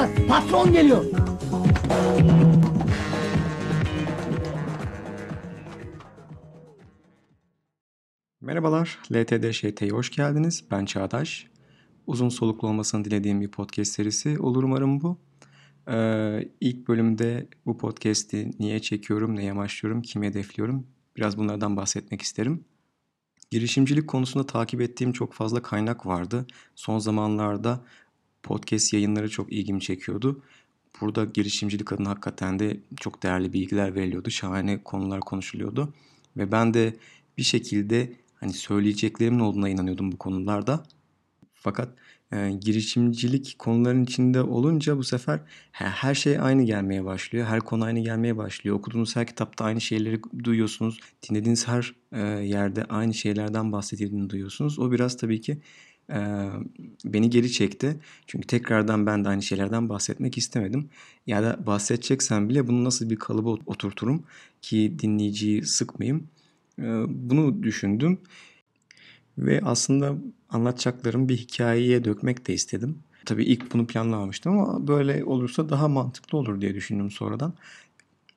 çocuklar. Patron geliyor. Merhabalar, LTD ŞT'ye hoş geldiniz. Ben Çağdaş. Uzun soluklu olmasını dilediğim bir podcast serisi olur umarım bu. Ee, ilk bölümde bu podcast'i niye çekiyorum, neye amaçlıyorum, kimi hedefliyorum biraz bunlardan bahsetmek isterim. Girişimcilik konusunda takip ettiğim çok fazla kaynak vardı. Son zamanlarda podcast yayınları çok ilgimi çekiyordu. Burada girişimcilik adına hakikaten de çok değerli bilgiler veriliyordu. Şahane konular konuşuluyordu. Ve ben de bir şekilde hani söyleyeceklerimin olduğuna inanıyordum bu konularda. Fakat e, girişimcilik konuların içinde olunca bu sefer he- her şey aynı gelmeye başlıyor. Her konu aynı gelmeye başlıyor. Okuduğunuz her kitapta aynı şeyleri duyuyorsunuz. Dinlediğiniz her e, yerde aynı şeylerden bahsedildiğini duyuyorsunuz. O biraz tabii ki e, beni geri çekti. Çünkü tekrardan ben de aynı şeylerden bahsetmek istemedim. Ya da bahsedeceksem bile bunu nasıl bir kalıba oturturum ki dinleyiciyi sıkmayayım. E, bunu düşündüm. Ve aslında anlatacaklarım bir hikayeye dökmek de istedim. Tabii ilk bunu planlamamıştım ama böyle olursa daha mantıklı olur diye düşündüm sonradan.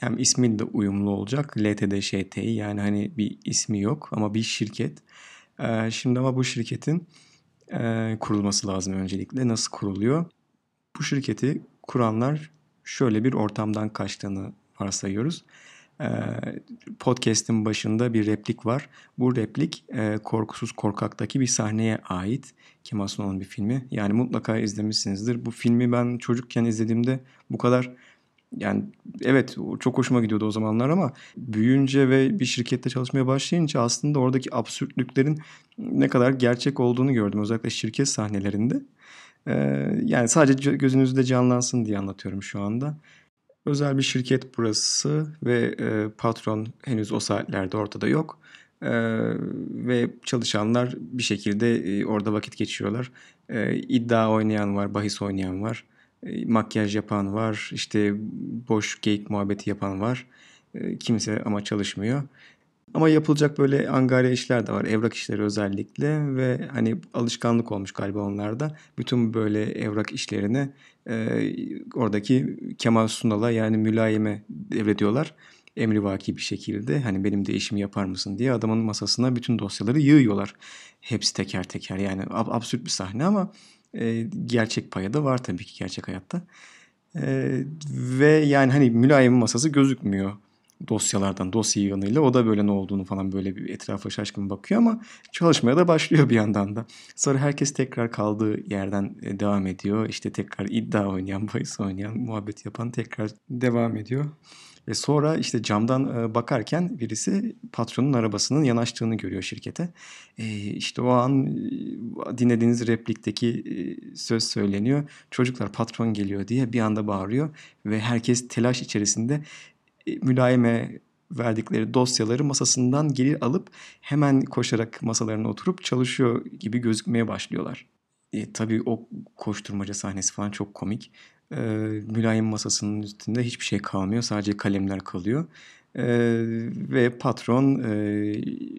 Hem ismi de uyumlu olacak. LTD ŞTİ yani hani bir ismi yok ama bir şirket. Şimdi ama bu şirketin e, kurulması lazım öncelikle. Nasıl kuruluyor? Bu şirketi kuranlar şöyle bir ortamdan kaçtığını varsayıyoruz. Ee, podcast'in başında bir replik var. Bu replik e, Korkusuz Korkak'taki bir sahneye ait. Kemal Sunal'ın bir filmi. Yani mutlaka izlemişsinizdir. Bu filmi ben çocukken izlediğimde bu kadar yani evet çok hoşuma gidiyordu o zamanlar ama büyüyünce ve bir şirkette çalışmaya başlayınca aslında oradaki absürtlüklerin ne kadar gerçek olduğunu gördüm. Özellikle şirket sahnelerinde. Ee, yani sadece gözünüzde canlansın diye anlatıyorum şu anda. Özel bir şirket burası ve e, patron henüz o saatlerde ortada yok. E, ve çalışanlar bir şekilde e, orada vakit geçiriyorlar. E, iddia oynayan var, bahis oynayan var, makyaj yapan var, işte boş geyik muhabbeti yapan var. E, kimse ama çalışmıyor. Ama yapılacak böyle angarya işler de var. Evrak işleri özellikle ve hani alışkanlık olmuş galiba onlarda. Bütün böyle evrak işlerini e, oradaki Kemal Sunal'a yani mülayime devrediyorlar. Emrivaki bir şekilde hani benim de işimi yapar mısın diye adamın masasına bütün dosyaları yığıyorlar. Hepsi teker teker yani ab- absürt bir sahne ama gerçek payı da var tabii ki gerçek hayatta. E, ve yani hani mülayimin masası gözükmüyor dosyalardan, dosya yığınıyla. O da böyle ne olduğunu falan böyle bir etrafa şaşkın bakıyor ama çalışmaya da başlıyor bir yandan da. Sonra herkes tekrar kaldığı yerden e, devam ediyor. İşte tekrar iddia oynayan, bahis oynayan, muhabbet yapan tekrar devam ediyor. Ve sonra işte camdan e, bakarken birisi patronun arabasının yanaştığını görüyor şirkete. E, işte o an e, dinlediğiniz replikteki e, söz söyleniyor. Çocuklar patron geliyor diye bir anda bağırıyor. Ve herkes telaş içerisinde mülayime verdikleri dosyaları masasından geri alıp hemen koşarak masalarına oturup çalışıyor gibi gözükmeye başlıyorlar. E, tabii o koşturmaca sahnesi falan çok komik. E, mülayim masasının üstünde hiçbir şey kalmıyor. Sadece kalemler kalıyor. E, ve patron e,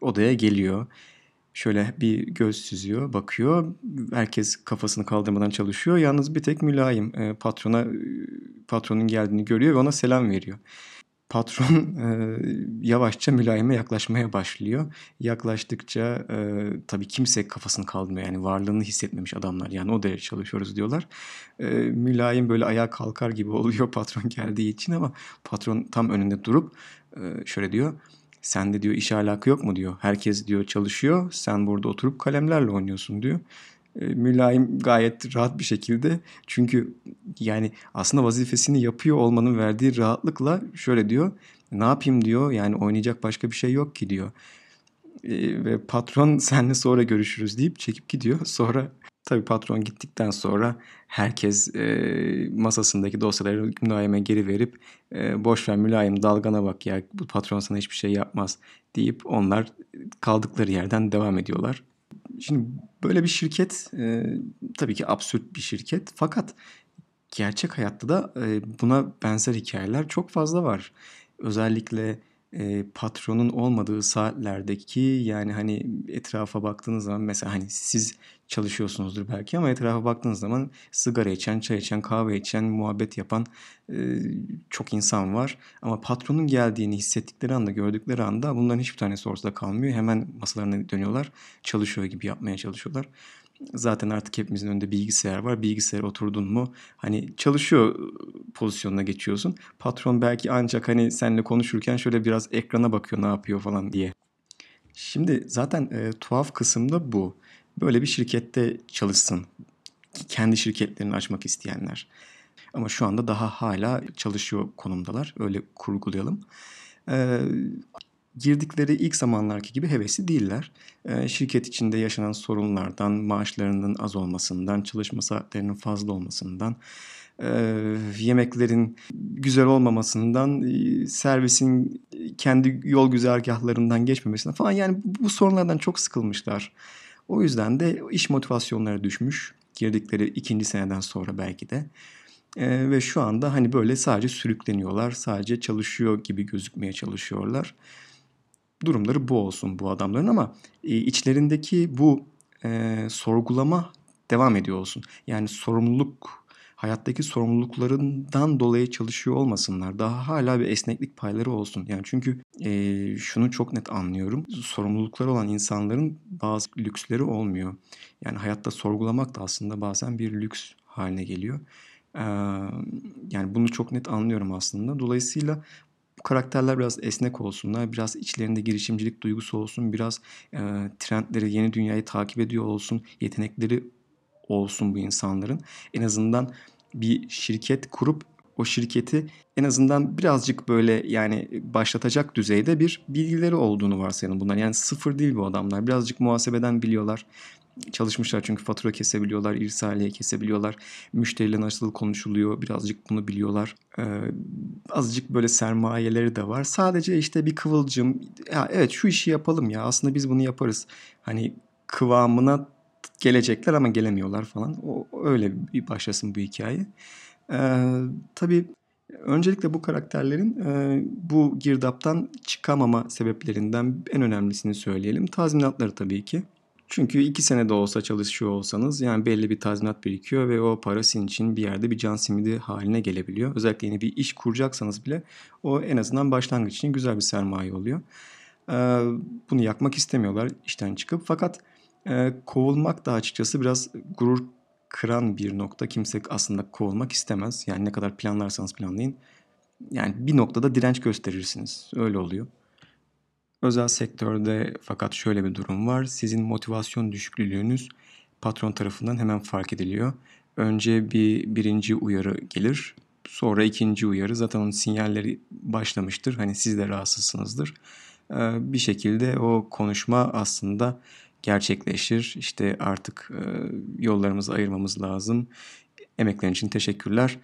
odaya geliyor. Şöyle bir göz süzüyor, bakıyor. Herkes kafasını kaldırmadan çalışıyor. Yalnız bir tek mülayim e, patrona patronun geldiğini görüyor ve ona selam veriyor patron e, yavaşça mülayime yaklaşmaya başlıyor. Yaklaştıkça e, tabii kimse kafasını kaldırmıyor. Yani varlığını hissetmemiş adamlar. Yani o derece çalışıyoruz diyorlar. E, mülayim böyle ayağa kalkar gibi oluyor patron geldiği için ama patron tam önünde durup e, şöyle diyor. Sende diyor iş alakı yok mu diyor. Herkes diyor çalışıyor. Sen burada oturup kalemlerle oynuyorsun diyor mülayim gayet rahat bir şekilde. Çünkü yani aslında vazifesini yapıyor olmanın verdiği rahatlıkla şöyle diyor ne yapayım? diyor. Yani oynayacak başka bir şey yok ki diyor. E, ve patron senle sonra görüşürüz. deyip çekip gidiyor. Sonra tabii patron gittikten sonra herkes e, masasındaki dosyaları mülayime geri verip e, boş ver mülayim dalgana bak ya bu patron sana hiçbir şey yapmaz. deyip onlar kaldıkları yerden devam ediyorlar. Şimdi böyle bir şirket e, tabii ki absürt bir şirket fakat gerçek hayatta da e, buna benzer hikayeler çok fazla var. Özellikle e, patronun olmadığı saatlerdeki yani hani etrafa baktığınız zaman mesela hani siz çalışıyorsunuzdur belki ama etrafa baktığınız zaman sigara içen, çay içen, kahve içen, muhabbet yapan e, çok insan var. Ama patronun geldiğini hissettikleri anda, gördükleri anda bunların hiçbir tanesi ortada kalmıyor. Hemen masalarına dönüyorlar, çalışıyor gibi yapmaya çalışıyorlar. Zaten artık hepimizin önünde bilgisayar var. Bilgisayar oturdun mu hani çalışıyor pozisyonuna geçiyorsun. Patron belki ancak hani seninle konuşurken şöyle biraz ekrana bakıyor ne yapıyor falan diye. Şimdi zaten e, tuhaf kısım da bu. Böyle bir şirkette çalışsın. Kendi şirketlerini açmak isteyenler. Ama şu anda daha hala çalışıyor konumdalar. Öyle kurgulayalım. Ee, girdikleri ilk zamanlarki gibi hevesli değiller. Ee, şirket içinde yaşanan sorunlardan, maaşlarının az olmasından, çalışma saatlerinin fazla olmasından, e, yemeklerin güzel olmamasından, e, servisin kendi yol güzergahlarından geçmemesinden falan yani bu sorunlardan çok sıkılmışlar. O yüzden de iş motivasyonları düşmüş. Girdikleri ikinci seneden sonra belki de. Ee, ve şu anda hani böyle sadece sürükleniyorlar, sadece çalışıyor gibi gözükmeye çalışıyorlar durumları bu olsun bu adamların ama e, içlerindeki bu e, sorgulama devam ediyor olsun. Yani sorumluluk hayattaki sorumluluklarından dolayı çalışıyor olmasınlar. Daha hala bir esneklik payları olsun. Yani çünkü e, şunu çok net anlıyorum. Sorumlulukları olan insanların bazı lüksleri olmuyor. Yani hayatta sorgulamak da aslında bazen bir lüks haline geliyor. Ee, yani bunu çok net anlıyorum aslında. Dolayısıyla bu karakterler biraz esnek olsunlar, biraz içlerinde girişimcilik duygusu olsun, biraz e, trendleri, yeni dünyayı takip ediyor olsun, yetenekleri olsun bu insanların. En azından bir şirket kurup o şirketi en azından birazcık böyle yani başlatacak düzeyde bir bilgileri olduğunu varsayalım bunlar. Yani sıfır değil bu adamlar. Birazcık muhasebeden biliyorlar çalışmışlar çünkü fatura kesebiliyorlar, irsaliye kesebiliyorlar. Müşteriyle nasıl konuşuluyor birazcık bunu biliyorlar. Ee, azıcık böyle sermayeleri de var. Sadece işte bir kıvılcım ya evet şu işi yapalım ya aslında biz bunu yaparız. Hani kıvamına gelecekler ama gelemiyorlar falan. O öyle bir başlasın bu hikaye. Ee, tabii öncelikle bu karakterlerin e, bu girdaptan çıkamama sebeplerinden en önemlisini söyleyelim. Tazminatları tabii ki. Çünkü iki sene de olsa çalışıyor olsanız yani belli bir tazminat birikiyor ve o para sizin için bir yerde bir can simidi haline gelebiliyor. Özellikle yeni bir iş kuracaksanız bile o en azından başlangıç için güzel bir sermaye oluyor. Ee, bunu yakmak istemiyorlar işten çıkıp fakat e, kovulmak da açıkçası biraz gurur kıran bir nokta. Kimse aslında kovulmak istemez. Yani ne kadar planlarsanız planlayın. Yani bir noktada direnç gösterirsiniz. Öyle oluyor. Özel sektörde fakat şöyle bir durum var. Sizin motivasyon düşüklüğünüz patron tarafından hemen fark ediliyor. Önce bir birinci uyarı gelir. Sonra ikinci uyarı zaten onun sinyalleri başlamıştır. Hani siz de rahatsızsınızdır. Ee, bir şekilde o konuşma aslında gerçekleşir. İşte artık e, yollarımızı ayırmamız lazım. Emeklerin için teşekkürler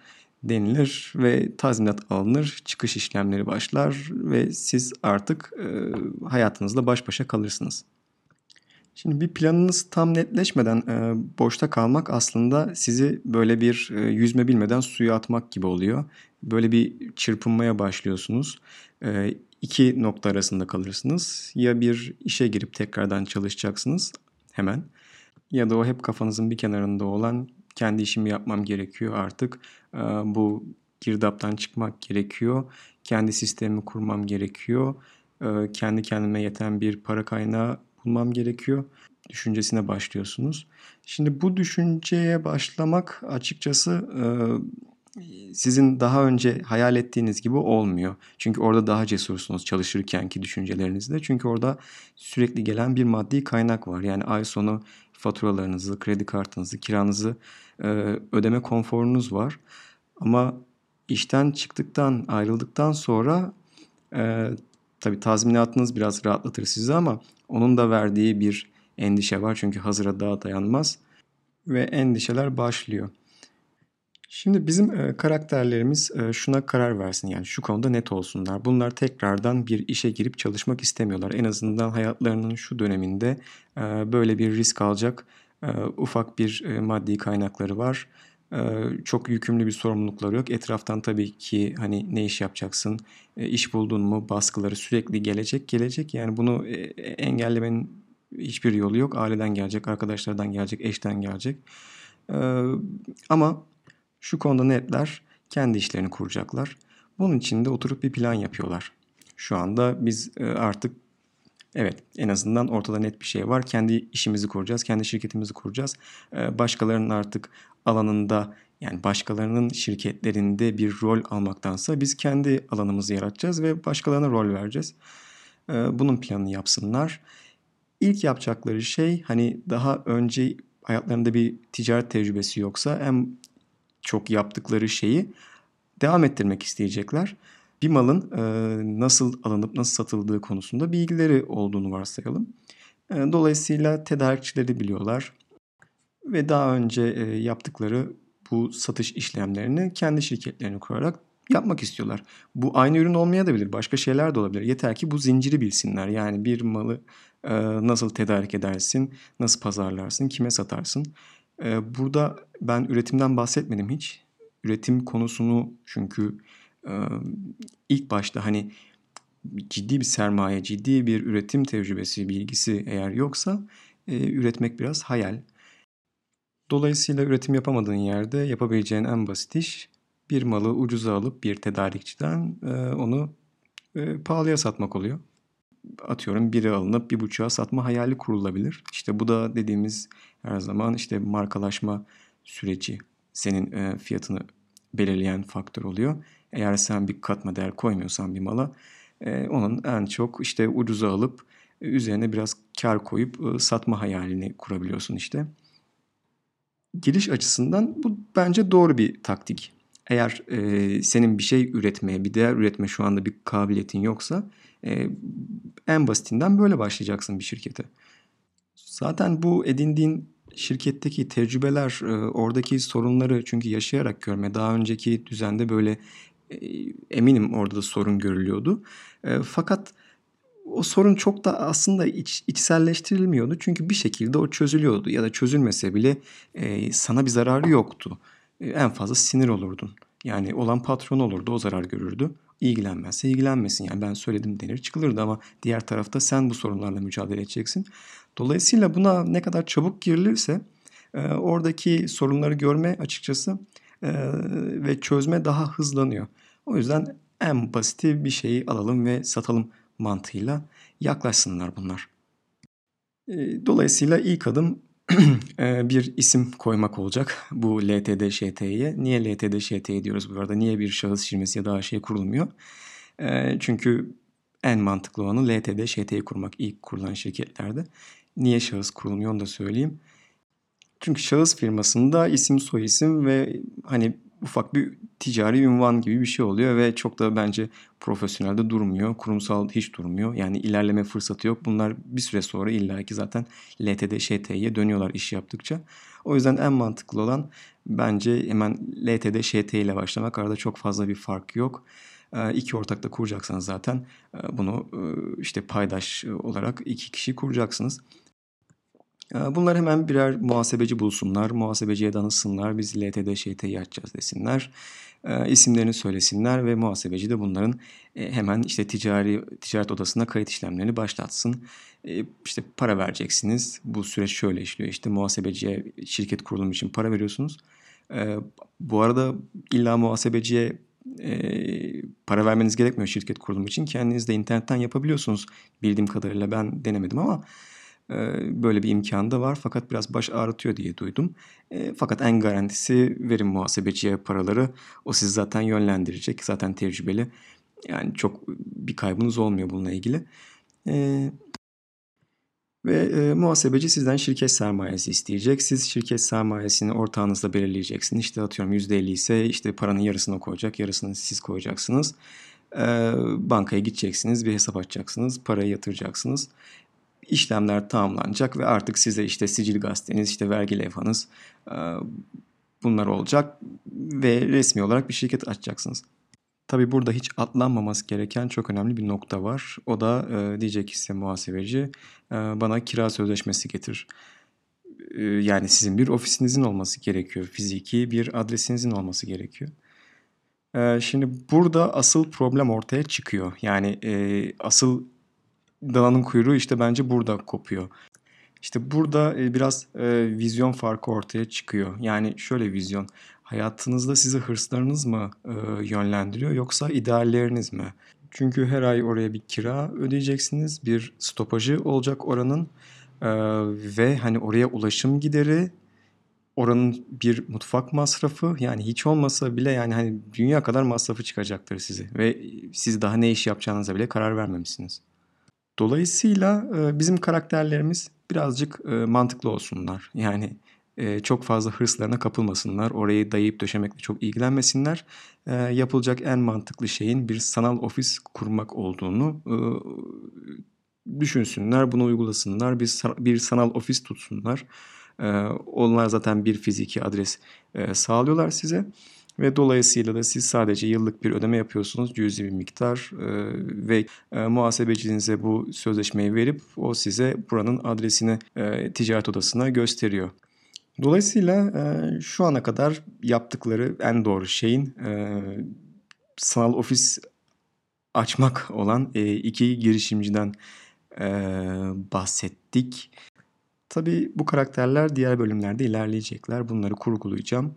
denilir ve tazminat alınır, çıkış işlemleri başlar ve siz artık e, hayatınızla baş başa kalırsınız. Şimdi bir planınız tam netleşmeden e, boşta kalmak aslında sizi böyle bir e, yüzme bilmeden suya atmak gibi oluyor. Böyle bir çırpınmaya başlıyorsunuz. E, iki nokta arasında kalırsınız. Ya bir işe girip tekrardan çalışacaksınız hemen ya da o hep kafanızın bir kenarında olan kendi işimi yapmam gerekiyor artık. Bu girdaptan çıkmak gerekiyor. Kendi sistemimi kurmam gerekiyor. Kendi kendime yeten bir para kaynağı bulmam gerekiyor. Düşüncesine başlıyorsunuz. Şimdi bu düşünceye başlamak açıkçası sizin daha önce hayal ettiğiniz gibi olmuyor. Çünkü orada daha cesursunuz çalışırkenki düşüncelerinizde. Çünkü orada sürekli gelen bir maddi kaynak var. Yani ay sonu faturalarınızı, kredi kartınızı, kiranızı e, ödeme konforunuz var. Ama işten çıktıktan, ayrıldıktan sonra e, tabii tazminatınız biraz rahatlatır sizi ama onun da verdiği bir endişe var. Çünkü hazıra daha dayanmaz ve endişeler başlıyor. Şimdi bizim karakterlerimiz şuna karar versin yani şu konuda net olsunlar. Bunlar tekrardan bir işe girip çalışmak istemiyorlar. En azından hayatlarının şu döneminde böyle bir risk alacak ufak bir maddi kaynakları var. çok yükümlü bir sorumlulukları yok. Etraftan tabii ki hani ne iş yapacaksın, iş buldun mu baskıları sürekli gelecek gelecek. Yani bunu engellemenin hiçbir yolu yok. Aileden gelecek, arkadaşlardan gelecek, eşten gelecek. Ama şu konuda netler kendi işlerini kuracaklar. Bunun için de oturup bir plan yapıyorlar. Şu anda biz artık Evet, en azından ortada net bir şey var. Kendi işimizi kuracağız, kendi şirketimizi kuracağız. Başkalarının artık alanında yani başkalarının şirketlerinde bir rol almaktansa biz kendi alanımızı yaratacağız ve başkalarına rol vereceğiz. Bunun planını yapsınlar. İlk yapacakları şey hani daha önce hayatlarında bir ticaret tecrübesi yoksa en çok yaptıkları şeyi devam ettirmek isteyecekler. Bir malın nasıl alınıp nasıl satıldığı konusunda bilgileri olduğunu varsayalım. Dolayısıyla tedarikçileri biliyorlar ve daha önce yaptıkları bu satış işlemlerini kendi şirketlerini kurarak yapmak istiyorlar. Bu aynı ürün olmayabilir, başka şeyler de olabilir. Yeter ki bu zinciri bilsinler. Yani bir malı nasıl tedarik edersin, nasıl pazarlarsın, kime satarsın. Burada ben üretimden bahsetmedim hiç. Üretim konusunu çünkü ilk başta hani ciddi bir sermaye, ciddi bir üretim tecrübesi, bilgisi eğer yoksa üretmek biraz hayal. Dolayısıyla üretim yapamadığın yerde yapabileceğin en basit iş bir malı ucuza alıp bir tedarikçiden onu pahalıya satmak oluyor. Atıyorum biri alınıp bir buçuğa satma hayali kurulabilir. İşte bu da dediğimiz her zaman işte markalaşma süreci senin fiyatını belirleyen faktör oluyor. Eğer sen bir katma değer koymuyorsan bir mala onun en çok işte ucuza alıp üzerine biraz kar koyup satma hayalini kurabiliyorsun işte giriş açısından bu bence doğru bir taktik. Eğer e, senin bir şey üretmeye, bir değer üretme şu anda bir kabiliyetin yoksa e, en basitinden böyle başlayacaksın bir şirkete. Zaten bu edindiğin şirketteki tecrübeler, e, oradaki sorunları çünkü yaşayarak görme. Daha önceki düzende böyle e, eminim orada da sorun görülüyordu. E, fakat o sorun çok da aslında iç, içselleştirilmiyordu. Çünkü bir şekilde o çözülüyordu ya da çözülmese bile e, sana bir zararı yoktu. E, en fazla sinir olurdun. Yani olan patron olurdu, o zarar görürdü. İlgilenmezse ilgilenmesin. Yani ben söyledim denir çıkılırdı ama diğer tarafta sen bu sorunlarla mücadele edeceksin. Dolayısıyla buna ne kadar çabuk girilirse e, oradaki sorunları görme açıkçası e, ve çözme daha hızlanıyor. O yüzden en basiti bir şeyi alalım ve satalım mantığıyla yaklaşsınlar bunlar. Dolayısıyla ilk adım bir isim koymak olacak bu LTD ŞT'ye. Niye LTD ŞT diyoruz bu arada? Niye bir şahıs şirmesi ya da şey kurulmuyor? Çünkü en mantıklı olanı LTD ŞT'yi kurmak ilk kurulan şirketlerde. Niye şahıs kurulmuyor onu da söyleyeyim. Çünkü şahıs firmasında isim soy isim ve hani ufak bir ticari ünvan gibi bir şey oluyor ve çok da bence profesyonelde durmuyor. Kurumsal hiç durmuyor. Yani ilerleme fırsatı yok. Bunlar bir süre sonra illaki zaten LTD, ŞT'ye dönüyorlar iş yaptıkça. O yüzden en mantıklı olan bence hemen LTD, ŞT ile başlamak. Arada çok fazla bir fark yok. Ee, iki ortakla kuracaksanız zaten e, bunu e, işte paydaş olarak iki kişi kuracaksınız. Ee, bunlar hemen birer muhasebeci bulsunlar, muhasebeciye danışsınlar, biz LTD ŞT'yi açacağız desinler. E, isimlerini söylesinler ve muhasebeci de bunların e, hemen işte ticari ticaret odasına kayıt işlemlerini başlatsın. E, işte para vereceksiniz. Bu süreç şöyle işliyor. İşte muhasebeciye şirket kurulumu için para veriyorsunuz. Bu arada illa muhasebeciye e, para vermeniz gerekmiyor şirket kurulumu için. Kendiniz de internetten yapabiliyorsunuz. Bildiğim kadarıyla ben denemedim ama Böyle bir imkan da var fakat biraz baş ağrıtıyor diye duydum. Fakat en garantisi verin muhasebeciye paraları. O sizi zaten yönlendirecek. Zaten tecrübeli. Yani çok bir kaybınız olmuyor bununla ilgili. Ve e, muhasebeci sizden şirket sermayesi isteyecek. Siz şirket sermayesini ortağınızla belirleyeceksiniz. İşte atıyorum %50 ise işte paranın yarısını koyacak, yarısını siz koyacaksınız. Bankaya gideceksiniz, bir hesap açacaksınız, parayı yatıracaksınız işlemler tamamlanacak ve artık size işte sicil gazeteniz, işte vergi levhanız bunlar olacak ve resmi olarak bir şirket açacaksınız. Tabi burada hiç atlanmaması gereken çok önemli bir nokta var. O da diyecek ki size muhasebeci bana kira sözleşmesi getir. e, yani sizin bir ofisinizin olması gerekiyor. Fiziki bir adresinizin olması gerekiyor. E, şimdi burada asıl problem ortaya çıkıyor. Yani e, asıl dalanın kuyruğu işte bence burada kopuyor. İşte burada e, biraz e, vizyon farkı ortaya çıkıyor. Yani şöyle vizyon. Hayatınızda sizi hırslarınız mı e, yönlendiriyor yoksa idealleriniz mi? Çünkü her ay oraya bir kira ödeyeceksiniz. Bir stopajı olacak oranın. E, ve hani oraya ulaşım gideri, oranın bir mutfak masrafı yani hiç olmasa bile yani hani dünya kadar masrafı çıkacaktır sizi. Ve siz daha ne iş yapacağınıza bile karar vermemişsiniz. Dolayısıyla e, bizim karakterlerimiz birazcık e, mantıklı olsunlar. Yani e, çok fazla hırslarına kapılmasınlar. Orayı dayayıp döşemekle çok ilgilenmesinler. Yapılacak en mantıklı şeyin bir sanal ofis kurmak olduğunu düşünsünler. Bunu uygulasınlar. Bir, sanal ofis tutsunlar. Onlar zaten bir fiziki adres sağlıyorlar size. Ve dolayısıyla da siz sadece yıllık bir ödeme yapıyorsunuz cüzi bir miktar ve e, muhasebecinize bu sözleşmeyi verip o size buranın adresini ticaret odasına gösteriyor. Dolayısıyla şu ana kadar yaptıkları en doğru şeyin sanal ofis açmak olan iki girişimciden bahsettik. Tabii bu karakterler diğer bölümlerde ilerleyecekler. Bunları kurgulayacağım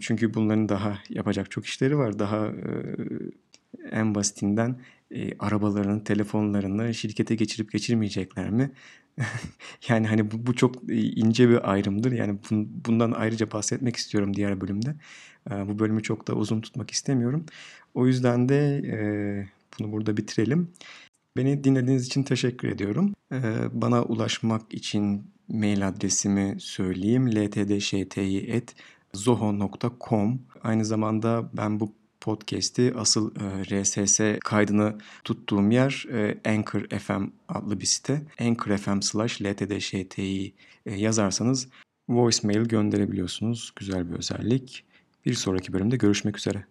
çünkü bunların daha yapacak çok işleri var. Daha en basitinden arabalarını, telefonlarını şirkete geçirip geçirmeyecekler mi? yani hani bu, bu çok ince bir ayrımdır. Yani bundan ayrıca bahsetmek istiyorum diğer bölümde. bu bölümü çok da uzun tutmak istemiyorum. O yüzden de bunu burada bitirelim. Beni dinlediğiniz için teşekkür ediyorum. bana ulaşmak için mail adresimi söyleyeyim. ltdşti.com zoho.com. Aynı zamanda ben bu podcast'i asıl e, RSS kaydını tuttuğum yer e, Anchor FM adlı bir site. Anchor FM slash ltdşti e, yazarsanız voicemail gönderebiliyorsunuz. Güzel bir özellik. Bir sonraki bölümde görüşmek üzere.